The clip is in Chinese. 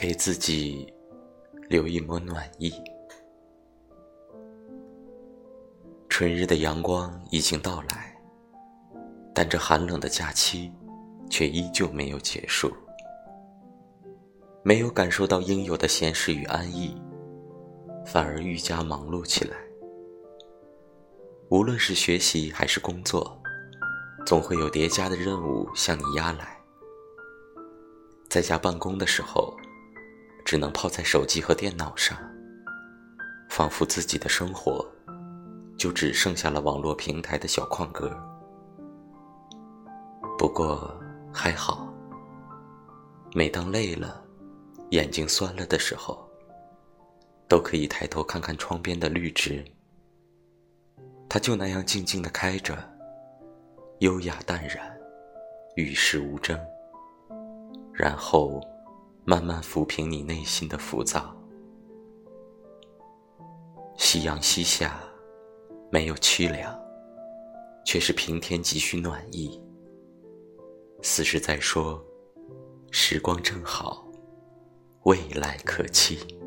给自己留一抹暖意。春日的阳光已经到来，但这寒冷的假期却依旧没有结束。没有感受到应有的闲适与安逸，反而愈加忙碌起来。无论是学习还是工作，总会有叠加的任务向你压来。在家办公的时候。只能泡在手机和电脑上，仿佛自己的生活就只剩下了网络平台的小框格。不过还好，每当累了、眼睛酸了的时候，都可以抬头看看窗边的绿植，它就那样静静的开着，优雅淡然，与世无争，然后。慢慢抚平你内心的浮躁。夕阳西下，没有凄凉，却是平添几许暖意。似是在说，时光正好，未来可期。